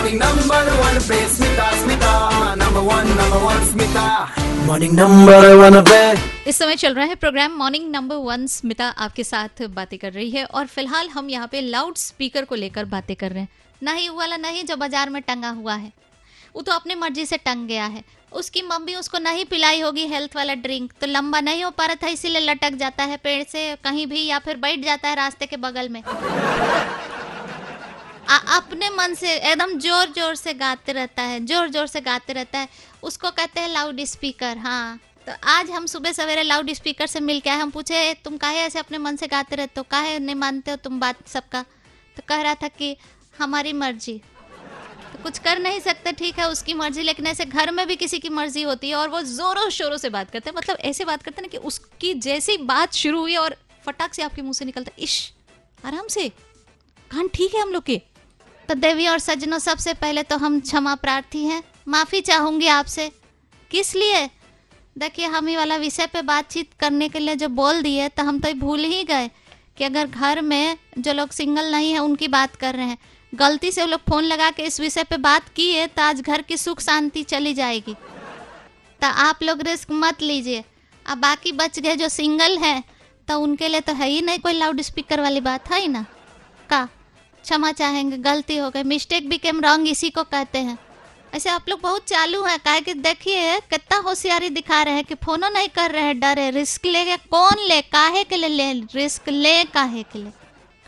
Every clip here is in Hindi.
Smita Smita number one number one Smita morning number one इस समय चल रहा है programme morning number one Smita आपके साथ बातें कर रही है और फ़िलहाल हम यहाँ पे लाउड स्पीकर को लेकर बातें कर रहे हैं। नहीं वाला नहीं जो बाज़ार में टंगा हुआ है। वो तो अपनी मर्ज़ी से टंग गया है। उसकी मम्मी उसको नहीं पिलाई होगी हेल्थ वाला ड्रिंक तो लंबा नहीं हो पा रहा था, इसीलिए लटक जाता है पेड़ से कहीं भी या फिर बैठ जाता है रास्ते के बगल में। आ, अपने मन से एकदम ज़ोर ज़ोर से गाते रहता है ज़ोर ज़ोर से गाते रहता है। उसको कहते हैं लाउड स्पीकर हाँ। तो आज हम सुबह सवेरे लाउड स्पीकर से मिल के आए हम पूछे तुम काहे ऐसे अपने मन से गाते रहते हो? काहे नहीं मानते हो तुम बात सबका? तो कह रहा था कि हमारी मर्ज़ी। तो कुछ कर नहीं सकते ठीक है उसकी मर्ज़ी लेकिन ऐसे घर में भी किसी की मर्ज़ी होती है और वो जोरों शोरों से बात करते हैं। मतलब ऐसे बात करते ना कि उसकी जैसी बात शुरू हुई और फटाक से आपके मुँह से निकलता इश आराम से कान ठीक है हम लोग के? तो देवी और सज्जनों सबसे पहले तो हम क्षमा प्रार्थी हैं। माफ़ी चाहूँगी आपसे। किस लिए? देखिए, हम ही वाला विषय पे बातचीत करने के लिए जो बोल दिए तो हम तो भूल ही गए कि अगर घर में जो लोग सिंगल नहीं है, उनकी बात कर रहे हैं। गलती से वो लोग फ़ोन लगा के इस विषय पे बात किए तो आज घर की सुख शांति चली जाएगी। तो आप लोग रिस्क मत लीजिए। अब बाकी बच गए जो सिंगल हैं तो उनके लिए तो है ही नहीं कोई लाउड स्पीकर वाली बात, है ही ना? का? क्षमा चाहेंगे, गलती हो गई मिस्टेक भी केम रॉन्ग इसी को कहते हैं। ऐसे आप लोग बहुत चालू हैं, काहे कि देखिए, कितना होशियारी दिखा रहे हैं कि फोनो नहीं कर रहे हैं है रिस्क ले कौन ले, काहे के लिए ले रिस्क ले, काहे के लिए?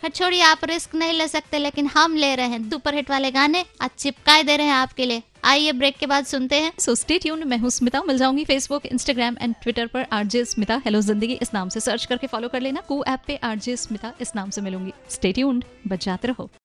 खैर, छोड़िए, आप रिस्क नहीं ले सकते, लेकिन हम ले रहे हैं। सुपर हिट वाले गाने आज चिपकाए दे रहे हैं आपके लिए। आइए ब्रेक के बाद सुनते हैं। सो स्टे ट्यून मैं हूँ स्मिता, मिल जाऊँगी फेसबुक इंस्टाग्राम एंड ट्विटर पर आरजे स्मिता। हेलो ज़िंदगी, इस नाम से सर्च करके फॉलो कर लेना। कू ऐप पे आरजे स्मिता, इस नाम से मिलूँगी। स्टे ट्यून्ड जाते रहो।